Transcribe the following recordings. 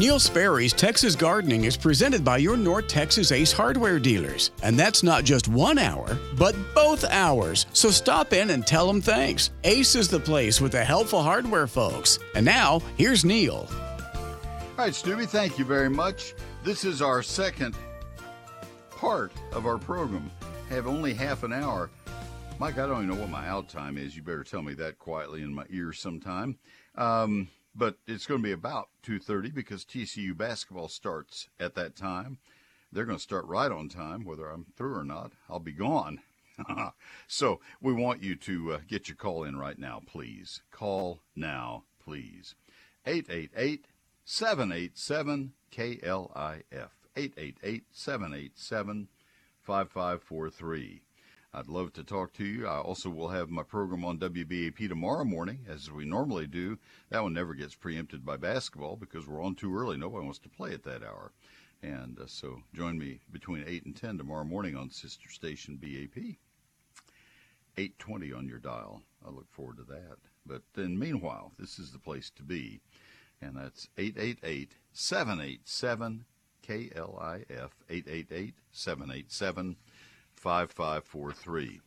Neil Sperry's Texas Gardening is presented by your North Texas Ace Hardware dealers. And that's not just one hour, but both hours. So stop in and tell them thanks. Ace is the place with the helpful hardware folks. And now, here's Neil. All right, Stubby, thank you very much. This is our second part of our program. Have only half an hour. Mike, I don't even know what my out time is. You better tell me that quietly in my ear sometime. Um, but it's going to be about 2.30 because TCU basketball starts at that time. They're going to start right on time, whether I'm through or not. I'll be gone. so we want you to uh, get your call in right now, please. Call now, please. 888 787 KLIF. 888 787 5543. I'd love to talk to you. I also will have my program on WBAP tomorrow morning, as we normally do. That one never gets preempted by basketball because we're on too early. Nobody wants to play at that hour. And uh, so join me between 8 and 10 tomorrow morning on Sister Station BAP. 820 on your dial. I look forward to that. But then, meanwhile, this is the place to be. And that's 888 787 KLIF 888 787 5543.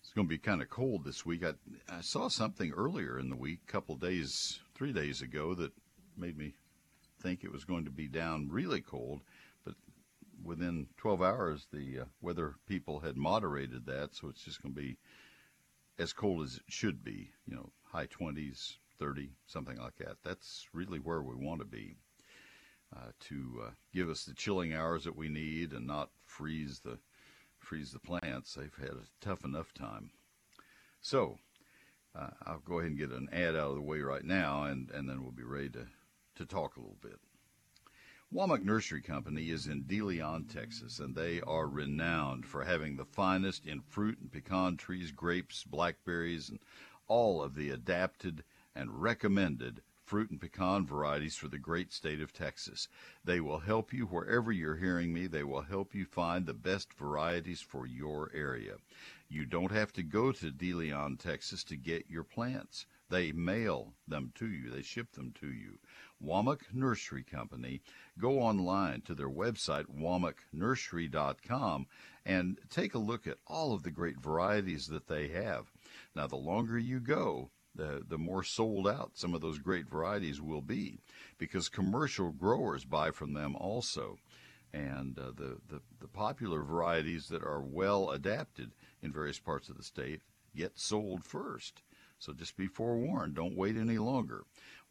It's going to be kind of cold this week. I, I saw something earlier in the week, a couple days, three days ago, that made me think it was going to be down really cold. But within 12 hours, the uh, weather people had moderated that, so it's just going to be as cold as it should be. You know, high 20s, 30, something like that. That's really where we want to be uh, to uh, give us the chilling hours that we need and not freeze the freeze the plants. They've had a tough enough time. So uh, I'll go ahead and get an ad out of the way right now, and, and then we'll be ready to, to talk a little bit. Womack Nursery Company is in De Leon, Texas, and they are renowned for having the finest in fruit and pecan trees, grapes, blackberries, and all of the adapted and recommended fruit and pecan varieties for the great state of Texas. They will help you wherever you're hearing me. They will help you find the best varieties for your area. You don't have to go to De Leon, Texas to get your plants. They mail them to you. They ship them to you. Womack Nursery Company. Go online to their website, womacknursery.com, and take a look at all of the great varieties that they have. Now, the longer you go, the, the more sold out some of those great varieties will be because commercial growers buy from them also. And uh, the, the, the popular varieties that are well adapted in various parts of the state get sold first. So just be forewarned. Don't wait any longer.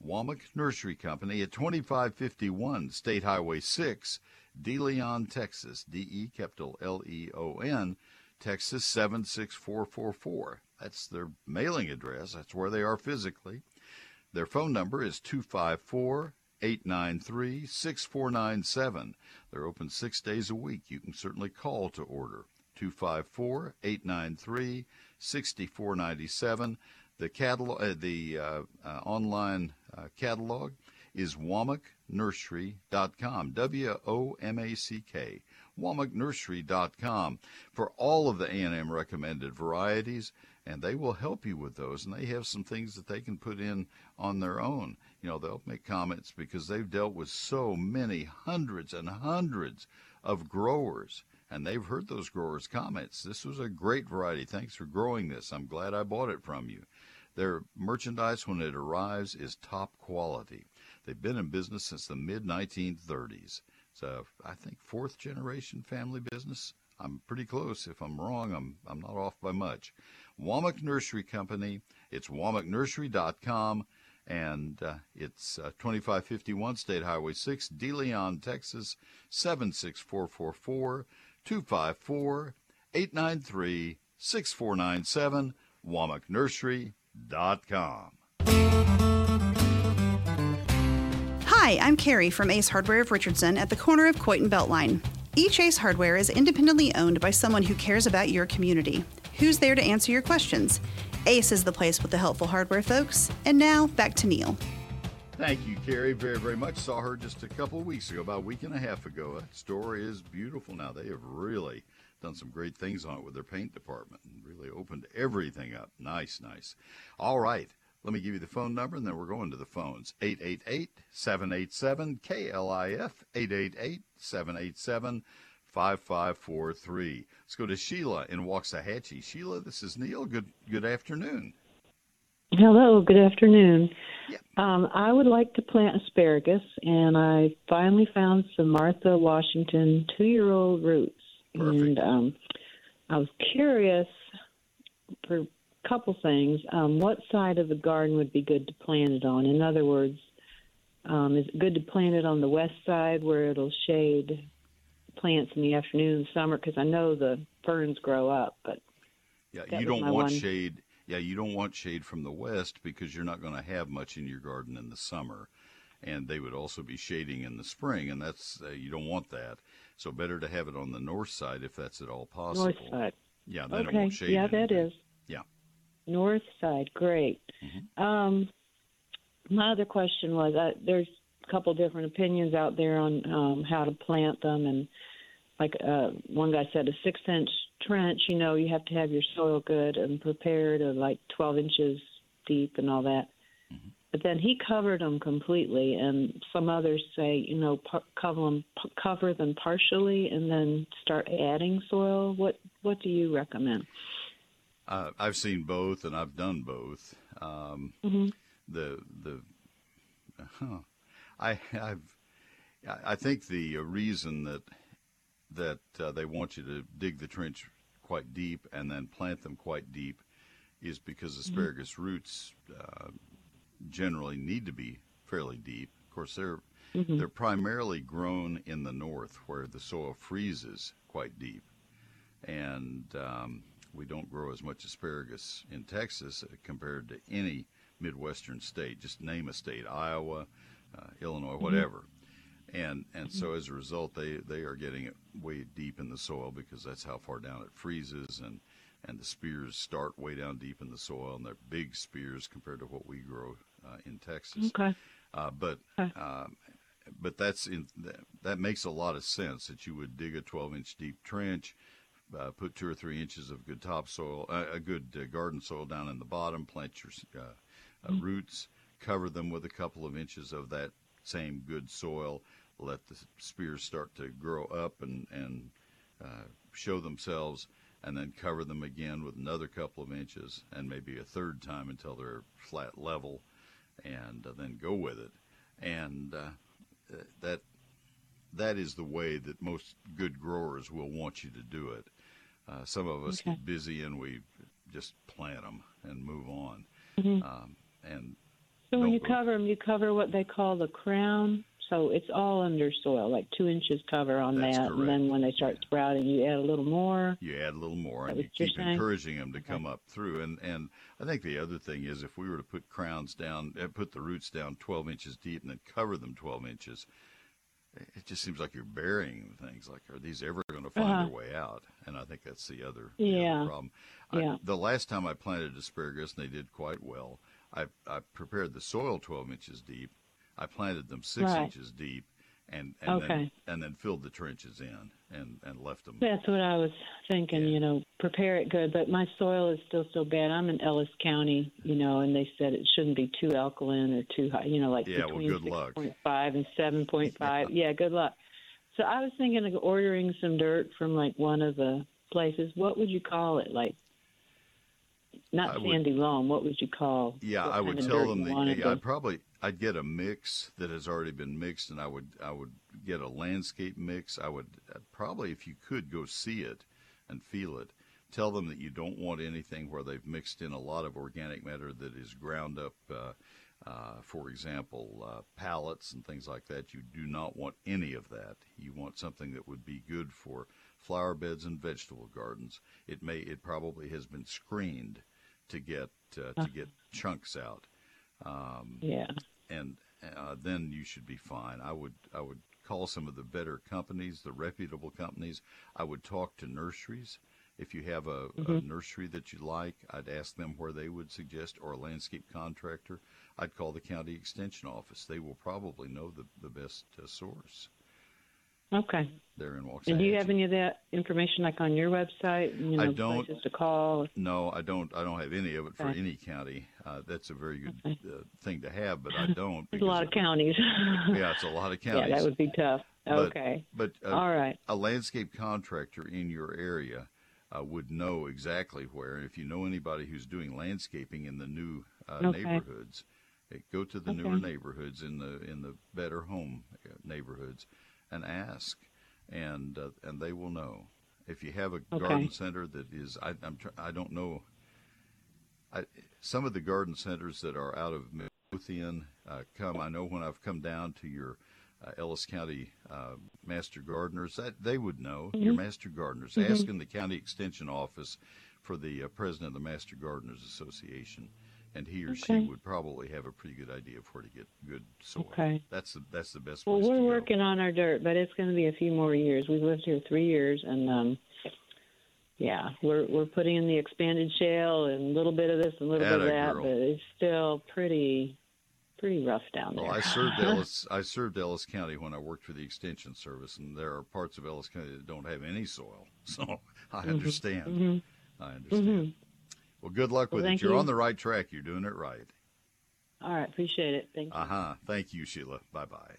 Womack Nursery Company at 2551 State Highway 6, De Leon, Texas. D E capital L E O N, Texas 76444. That's their mailing address. That's where they are physically. Their phone number is 254 893 6497. They're open six days a week. You can certainly call to order. 254 893 6497. The catalog, uh, the uh, uh, online uh, catalog is womacknursery.com. W O M A C K. womacknursery.com for all of the A&M recommended varieties and they will help you with those. And they have some things that they can put in on their own. You know, they'll make comments because they've dealt with so many hundreds and hundreds of growers. And they've heard those growers' comments. This was a great variety. Thanks for growing this. I'm glad I bought it from you. Their merchandise, when it arrives, is top quality. They've been in business since the mid 1930s. So I think fourth generation family business. I'm pretty close. If I'm wrong, I'm I'm not off by much. Womack Nursery Company. It's womacknursery.com, and uh, it's uh, 2551 State Highway 6, De Leon, Texas, 76444 254 893 6497, womacknursery.com. Hi, I'm Carrie from Ace Hardware of Richardson at the corner of Coit and Beltline. Each Ace Hardware is independently owned by someone who cares about your community. Who's there to answer your questions? Ace is the place with the helpful hardware folks. And now, back to Neil. Thank you, Carrie, very, very much. Saw her just a couple weeks ago, about a week and a half ago. That store is beautiful now. They have really done some great things on it with their paint department and really opened everything up. Nice, nice. All right. Let me give you the phone number, and then we're going to the phones. 888-787-KLIF, 888-787-5543. Let's go to Sheila in Waxahachie. Sheila, this is Neil. Good good afternoon. Hello, good afternoon. Yeah. Um, I would like to plant asparagus, and I finally found some Martha Washington two year old roots. Perfect. And um, I was curious for couple things. Um, what side of the garden would be good to plant it on? In other words, um, is it good to plant it on the west side where it'll shade plants in the afternoon summer? Because I know the ferns grow up, but Yeah, you don't want one. shade. Yeah, you don't want shade from the west because you're not going to have much in your garden in the summer, and they would also be shading in the spring, and that's uh, you don't want that. So better to have it on the north side if that's at all possible. north side. Yeah, then it Okay, won't shade. yeah, that anything. is. North side, great. Mm-hmm. Um, my other question was, uh, there's a couple different opinions out there on um, how to plant them, and like uh, one guy said, a six-inch trench. You know, you have to have your soil good and prepared, or like 12 inches deep and all that. Mm-hmm. But then he covered them completely, and some others say, you know, par- cover them, p- cover them partially, and then start adding soil. What What do you recommend? Uh, I've seen both, and I've done both. Um, Mhm. The the huh, I I've I think the uh, reason that that uh, they want you to dig the trench quite deep and then plant them quite deep is because asparagus roots uh, generally need to be fairly deep. Of course, they're they're primarily grown in the north where the soil freezes quite deep, and um, we don't grow as much asparagus in Texas uh, compared to any Midwestern state. Just name a state: Iowa, uh, Illinois, whatever. And and so as a result, they they are getting it way deep in the soil because that's how far down it freezes, and and the spears start way down deep in the soil, and they're big spears compared to what we grow uh, in Texas. Okay. Uh, but Okay. um, but that's in that, that makes a lot of sense that you would dig a 12 inch deep trench, uh, put two or three inches of good topsoil, uh, a good uh, garden soil down in the bottom, plant your uh, uh, roots, cover them with a couple of inches of that same good soil, let the spears start to grow up and and uh, show themselves, and then cover them again with another couple of inches, and maybe a third time until they're flat level and uh, then go with it. And uh, that that is the way that most good growers will want you to do it. Uh, some of us Okay. get busy and we just plant them and move on. Mhm. Um, and So when you go- cover them, you cover what they call the crown. So it's all under soil, like two inches cover on That's that. And then when they start sprouting, you add a little more. you add a little more That and you keep encouraging them to come up through. And and I think the other thing is if we were to put crowns down, uh, put the roots down 12 inches deep and then cover them 12 inches, it just seems like you're burying things. Like, are these ever going to find Uh-huh. their way out? And I think that's the other, the other Yeah. problem. I, Yeah. the last time I planted asparagus, and they did quite well, I, I prepared the soil 12 inches deep. I planted them six Right. inches deep, and and then Okay. and then filled the trenches in and and left them. That's what I was thinking, Yeah. you know, prepare it good. But my soil is still so bad. I'm in Ellis County, you know, and they said it shouldn't be too alkaline or too high, you know, like Yeah, well, between good luck. 6.5 and 7.5. yeah, good luck. So I was thinking of ordering some dirt from like one of the places. What would you call it? Like, not I would- sandy loam. What would you call? Yeah, I would tell them that yeah, I'd probably I'd get a mix that has already been mixed, and I would I would get a landscape mix. I would I'd probably, if you could, go see it and feel it. Tell them that you don't want anything where they've mixed in a lot of organic matter that is ground up. Uh, uh, for example, uh, pallets and things like that. You do not want any of that. You want something that would be good for flower beds and vegetable gardens. It may it probably has been screened to get uh, to get chunks out um, Yeah. and uh, then you should be fine. I would I would call some of the better companies, the reputable companies. I would talk to nurseries. If you have a, a nursery that you like, I'd ask them where they would suggest, or a landscape contractor. I'd call the county extension office. They will probably know the, the best uh, source. Okay. there in Waxahachie. And do you have any of that information, like on your website? You know, I don't. places to call. No, I don't. I don't have any of it for any county. Uh, that's a very good Okay. uh, thing to have, but I don't. There's a lot of counties. Yeah, it's a lot of counties. yeah, that would be tough. But- Okay. But uh, All right. a landscape contractor in your area uh, would know exactly where. And if you know anybody who's doing landscaping in the new uh, Okay. neighborhoods, eh, go to the newer neighborhoods in the in the better home uh, neighborhoods and ask, and uh, and they will know. If you have a Okay. garden center that is, I, I'm tr- I don't know. I, some of the garden centers that are out of Midlothian uh, come. I know when I've come down to your uh, Ellis County uh, Master Gardeners, that they would know your Master Gardeners. Ask in the county extension office for the uh, president of the Master Gardeners Association, and he or she would probably have a pretty good idea of where to get good soil. Okay. That's the that's the best Well, we're working on our dirt, but it's going to be a few more years. We've lived here three years, and um, yeah, we're we're putting in the expanded shale and a little bit of this and a little bit of that, girl. but it's still pretty pretty rough down there. Well, I served Ellis. I served Ellis County when I worked for the Extension Service, and there are parts of Ellis County that don't have any soil. So I Mm-hmm. understand. I understand. Well, good luck Well, with it. You're you. on the right track. You're doing it right. All right, appreciate it. Thank you. Uh huh. Thank you, Sheila. Bye bye.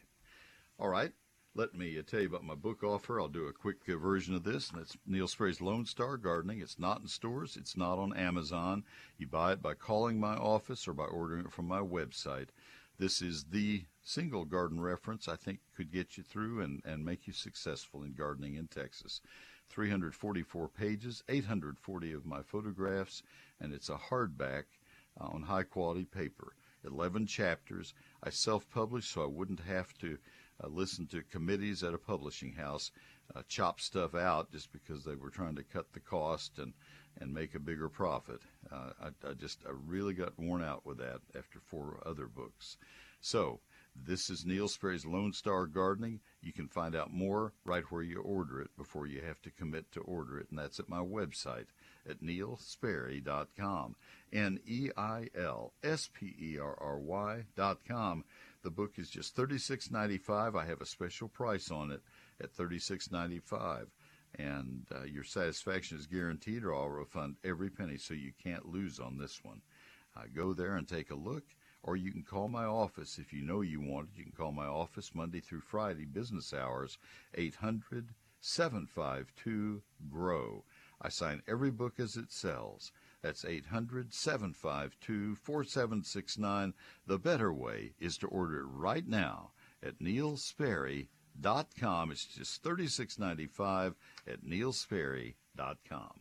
All right. Let me uh, tell you about my book offer. I'll do a quick uh, version of this, and it's Neil Sperry's Lone Star Gardening. It's not in stores. It's not on Amazon. You buy it by calling my office or by ordering it from my website. This is the single garden reference I think could get you through and, and make you successful in gardening in Texas. 344 pages, 840 of my photographs, and it's a hardback uh, on high quality paper. 11 chapters. I self published so I wouldn't have to uh, listen to committees at a publishing house uh, chop stuff out just because they were trying to cut the cost and, and make a bigger profit. Uh, I, I just I really got worn out with that after four other books. So, this is Neil Sperry's Lone Star Gardening. You can find out more right where you order it before you have to commit to order it, and that's at my website at neilsperry.com. N E I L S P E R R Y dot com. The book is just thirty-six ninety-five. I have a special price on it at thirty-six ninety-five, and uh, your satisfaction is guaranteed, or I'll refund every penny, so you can't lose on this one. Uh, go there and take a look, or you can call my office if you know you want it. You can call my office Monday through Friday, business hours, 800 752 GROW. I sign every book as it sells. That's 800 752 4769. The better way is to order it right now at neilsperry.com. It's just $36.95 at neilsperry.com.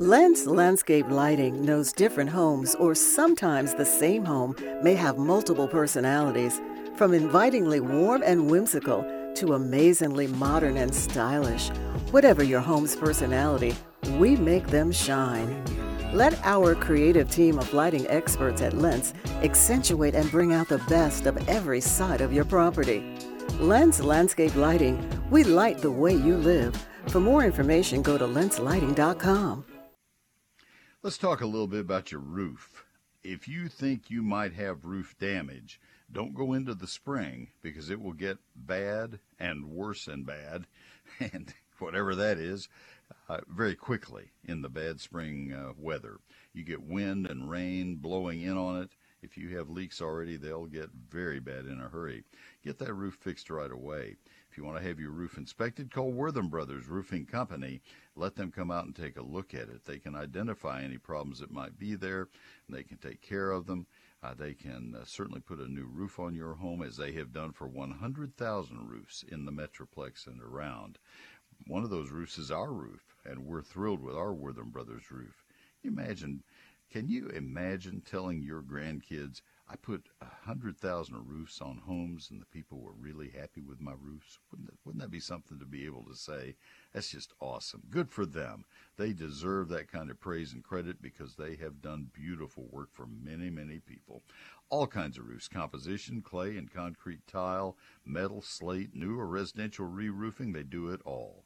Lens Landscape Lighting knows different homes, or sometimes the same home, may have multiple personalities. From invitingly warm and whimsical to amazingly modern and stylish. Whatever your home's personality, we make them shine. Let our creative team of lighting experts at Lens accentuate and bring out the best of every side of your property. Lens Landscape Lighting, we light the way you live. For more information, go to lenslighting.com. Let's talk a little bit about your roof. If you think you might have roof damage, don't go into the spring because it will get bad and worse and bad, and whatever that is, uh, very quickly in the bad spring uh, weather. You get wind and rain blowing in on it. If you have leaks already, they'll get very bad in a hurry. Get that roof fixed right away. If you want to have your roof inspected, call Wortham Brothers Roofing Company. Let them come out and take a look at it. They can identify any problems that might be there, and they can take care of them. Uh, they can uh, certainly put a new roof on your home, as they have done for 100,000 roofs in the Metroplex and around. One of those roofs is our roof, and we're thrilled with our Wortham Brothers roof. Imagine, can you imagine telling your grandkids, I put a hundred thousand roofs on homes, and the people were really happy with my roofs. Wouldn't that, wouldn't that be something to be able to say? That's just awesome. Good for them. They deserve that kind of praise and credit because they have done beautiful work for many, many people. All kinds of roofs: composition, clay and concrete tile, metal, slate, new or residential re-roofing. They do it all.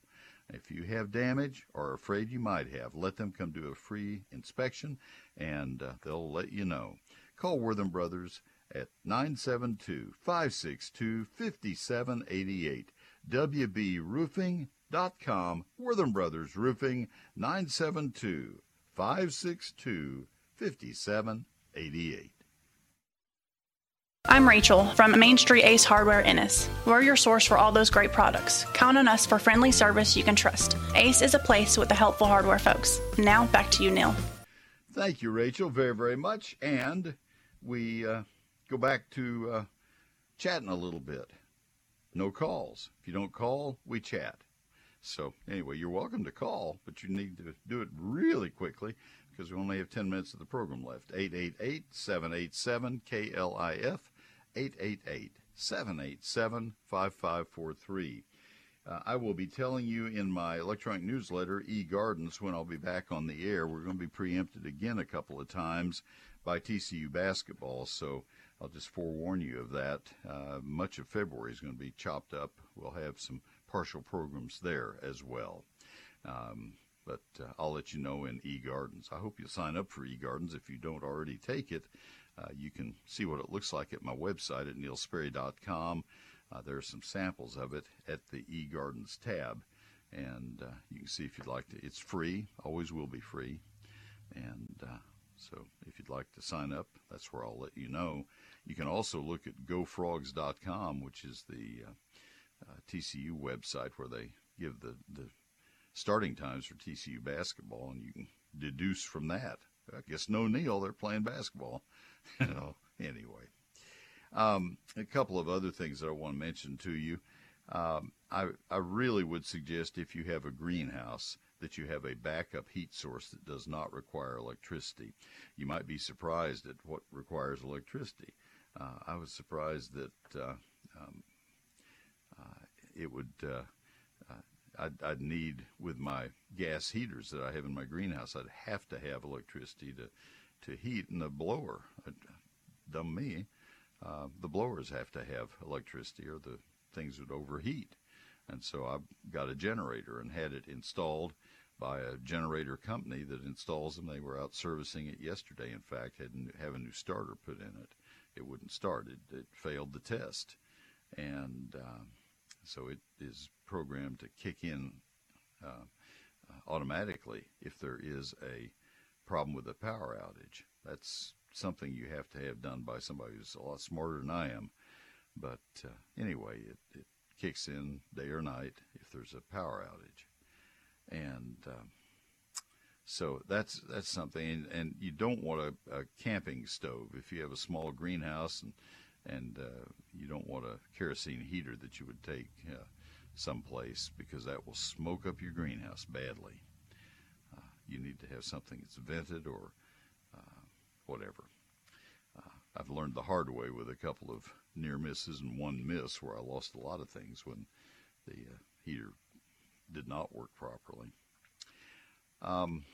If you have damage or are afraid you might have, let them come do a free inspection and uh, they'll let you know. Call Wortham Brothers at 972 562 5788. WBRoofing.com. Wortham Brothers Roofing 972 562 5788. I'm Rachel from Main Street Ace Hardware Ennis. We're your source for all those great products. Count on us for friendly service you can trust. Ace is a place with the helpful hardware folks. Now back to you, Neil. Thank you, Rachel, very, very much. And we uh, go back to uh, chatting a little bit. No calls. If you don't call, we chat. So, anyway, you're welcome to call, but you need to do it really quickly because we only have 10 minutes of the program left. 888 787 KLIF, 888 787 5543. Uh, I will be telling you in my electronic newsletter, eGardens, when I'll be back on the air. We're going to be preempted again a couple of times by TCU basketball, so I'll just forewarn you of that. Uh, much of February is going to be chopped up. We'll have some partial programs there as well. Um, but uh, I'll let you know in eGardens. I hope you'll sign up for eGardens if you don't already take it. Uh, you can see what it looks like at my website at neilsperry.com. Uh, there are some samples of it at the eGardens tab, and uh, you can see if you'd like to. It's free, always will be free, and uh, so if you'd like to sign up, that's where I'll let you know. You can also look at gofrogs.com, which is the uh, uh, TCU website where they give the, the starting times for TCU basketball, and you can deduce from that. I guess no Neil, they're playing basketball. you know, anyway. Um, a couple of other things that I want to mention to you. Um, I, I really would suggest if you have a greenhouse that you have a backup heat source that does not require electricity. You might be surprised at what requires electricity. Uh, I was surprised that uh, um, uh, it would. Uh, uh, I'd, I'd, need with my gas heaters that I have in my greenhouse. I'd have to have electricity to to heat, and the blower. Uh, dumb me the blowers have to have electricity or the things would overheat. And so I got a generator and had it installed by a generator company that installs them. They were out servicing it yesterday. In fact, had have a new starter put in it. It wouldn't start. It, it failed the test, and uh, so it is programmed to kick in uh, automatically if there is a problem with a power outage. That's something you have to have done by somebody who's a lot smarter than I am. But uh, anyway, it, it kicks in day or night if there's a power outage, and um, so that's that's something. And, and you don't want a, a, camping stove if you have a small greenhouse and and uh, you don't want a kerosene heater that you would take uh, someplace because that will smoke up your greenhouse badly. Uh, you need to have something that's vented or whatever. I've learned the hard way with a couple of near misses and one miss where I lost a lot of things when the uh, heater did not work properly. Um,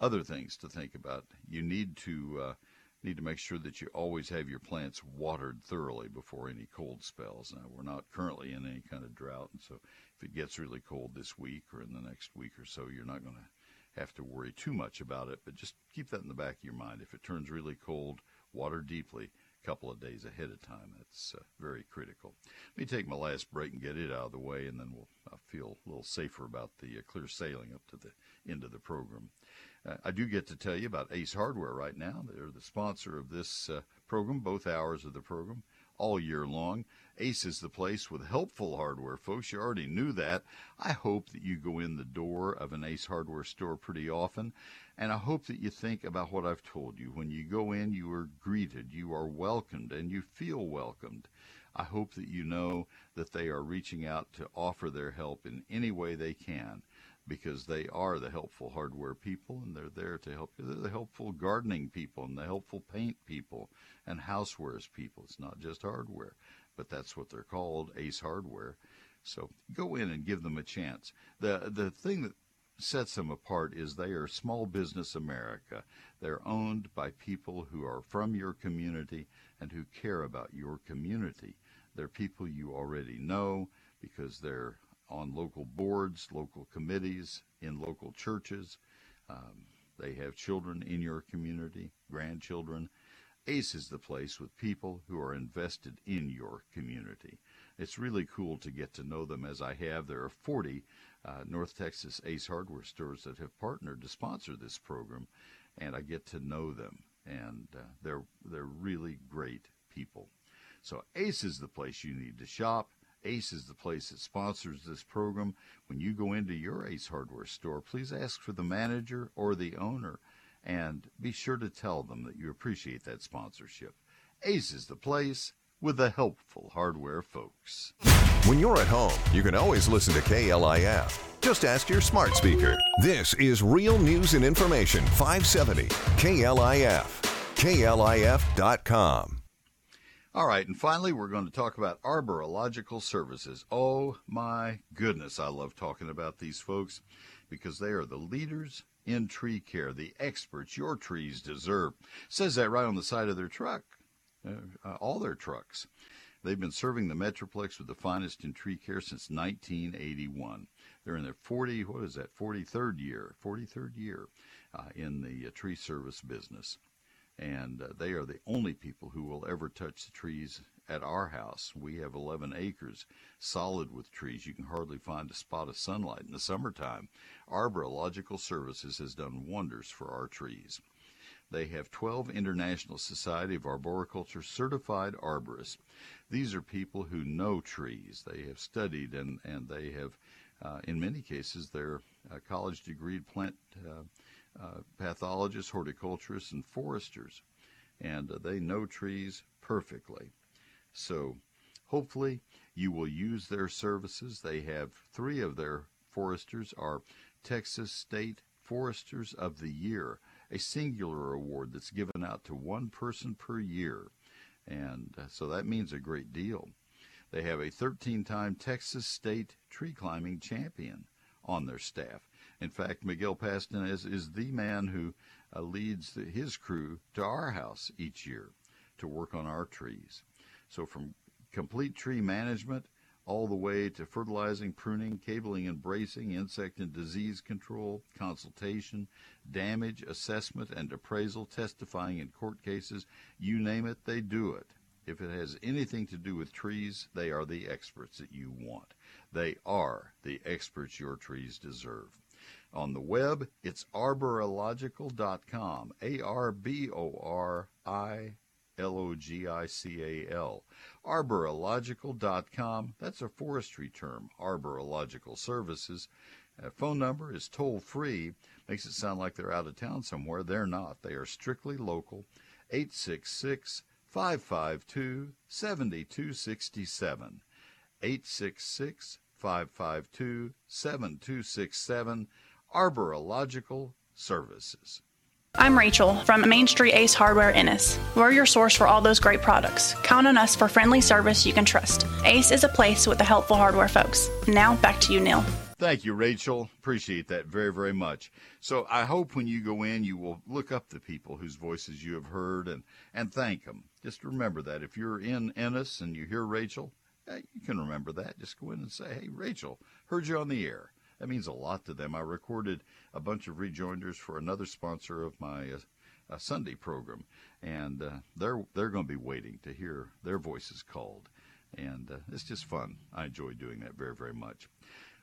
other things to think about: you need to uh, need to make sure that you always have your plants watered thoroughly before any cold spells. Now we're not currently in any kind of drought, and so if it gets really cold this week or in the next week or so, you're not going to have to worry too much about it, but just keep that in the back of your mind. If it turns really cold, water deeply a couple of days ahead of time. That's uh, very critical. Let me take my last break and get it out of the way, and then we'll I'll feel a little safer about the uh, clear sailing up to the end of the program. Uh, I do get to tell you about Ace Hardware right now. They're the sponsor of this uh, program, both hours of the program all year long. Ace is the place with helpful hardware, folks. You already knew that. I hope that you go in the door of an Ace hardware store pretty often, and I hope that you think about what I've told you. When you go in, you are greeted, you are welcomed, and you feel welcomed. I hope that you know that they are reaching out to offer their help in any way they can. Because they are the helpful hardware people and they're there to help you. They're the helpful gardening people and the helpful paint people and housewares people. It's not just hardware, but that's what they're called, Ace Hardware. So go in and give them a chance. The the thing that sets them apart is they are small business America. They're owned by people who are from your community and who care about your community. They're people you already know because they're on local boards, local committees, in local churches. Um, they have children in your community, grandchildren. ACE is the place with people who are invested in your community. It's really cool to get to know them as I have. There are 40 uh, North Texas Ace hardware stores that have partnered to sponsor this program, and I get to know them, and uh, they're they're really great people. So Ace is the place you need to shop. Ace is the place that sponsors this program. When you go into your Ace hardware store, please ask for the manager or the owner and be sure to tell them that you appreciate that sponsorship. Ace is the place with the helpful hardware folks. When you're at home, you can always listen to KLIF. Just ask your smart speaker. This is Real News and Information 570 KLIF. KLIF.com. All right, and finally, we're going to talk about Arborilogical services. Oh my goodness, I love talking about these folks because they are the leaders in tree care, the experts your trees deserve. says that right on the side of their truck, uh, uh, all their trucks. They've been serving the Metroplex with the finest in tree care since 1981. They're in their 40, what is that, 43rd year, 43rd year uh, in the uh, tree service business and uh, they are the only people who will ever touch the trees at our house. We have 11 acres solid with trees. You can hardly find a spot of sunlight in the summertime. Arborilogical Services has done wonders for our trees. They have 12 International Society of Arboriculture certified arborists. These are people who know trees. They have studied and, and they have, uh, in many cases, they're uh, college degree plant uh, uh, pathologists, horticulturists, and foresters, and uh, they know trees perfectly. So hopefully you will use their services. They have three of their foresters are Texas State Foresters of the Year, a singular award that's given out to one person per year. And uh, so that means a great deal. They have a 13 time Texas State tree climbing champion on their staff. In fact, Miguel Pastanez is the man who uh, leads the, his crew to our house each year to work on our trees. So from complete tree management all the way to fertilizing, pruning, cabling and bracing, insect and disease control, consultation, damage assessment and appraisal, testifying in court cases, you name it, they do it. If it has anything to do with trees, they are the experts that you want. They are the experts your trees deserve. On the web, it's arborilogical.com. A R B O R I L O G I C A L. Arborilogical.com. That's a forestry term, arborilogical services. Uh, phone number is toll free. Makes it sound like they're out of town somewhere. They're not. They are strictly local. 866 552 7267. 866 552 7267. Arborilogical Services. I'm Rachel from Main Street Ace Hardware Ennis. We're your source for all those great products. Count on us for friendly service you can trust. Ace is a place with the helpful hardware folks. Now back to you, Neil. Thank you, Rachel. Appreciate that very, very much. So I hope when you go in, you will look up the people whose voices you have heard and, and thank them. Just remember that. If you're in Ennis and you hear Rachel, eh, you can remember that. Just go in and say, hey, Rachel, heard you on the air. That means a lot to them. I recorded a bunch of rejoinders for another sponsor of my uh, Sunday program, and uh, they're they're going to be waiting to hear their voices called, and uh, it's just fun. I enjoy doing that very very much.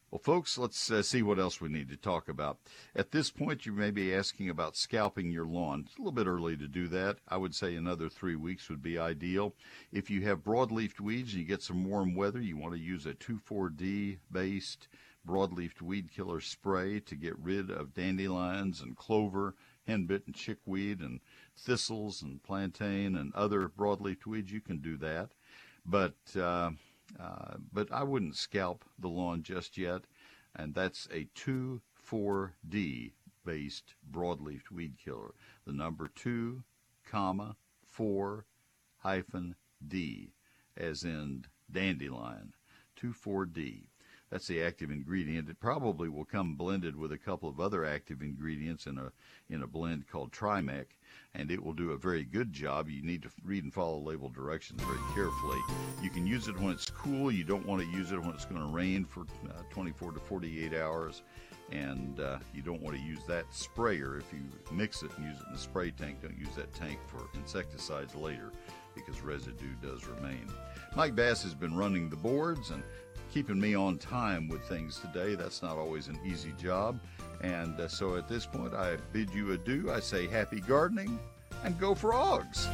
Well, folks, let's uh, see what else we need to talk about. At this point, you may be asking about scalping your lawn. It's a little bit early to do that. I would say another three weeks would be ideal. If you have broadleaf weeds and you get some warm weather, you want to use a 2,4-D based broadleaf weed killer spray to get rid of dandelions and clover, henbit and chickweed and thistles and plantain and other broadleaf weeds. You can do that, but uh, uh, but I wouldn't scalp the lawn just yet. And that's a 2 2,4-D based broadleaf weed killer. The number 2, comma, 4, hyphen, D, as in dandelion. 2,4-D. That's the active ingredient. It probably will come blended with a couple of other active ingredients in a in a blend called Trimec, and it will do a very good job. You need to read and follow label directions very carefully. You can use it when it's cool. You don't want to use it when it's going to rain for uh, 24 to 48 hours, and uh, you don't want to use that sprayer. If you mix it and use it in the spray tank, don't use that tank for insecticides later because residue does remain. Mike Bass has been running the boards and keeping me on time with things today. That's not always an easy job. And uh, so at this point, I bid you adieu. I say happy gardening and go frogs.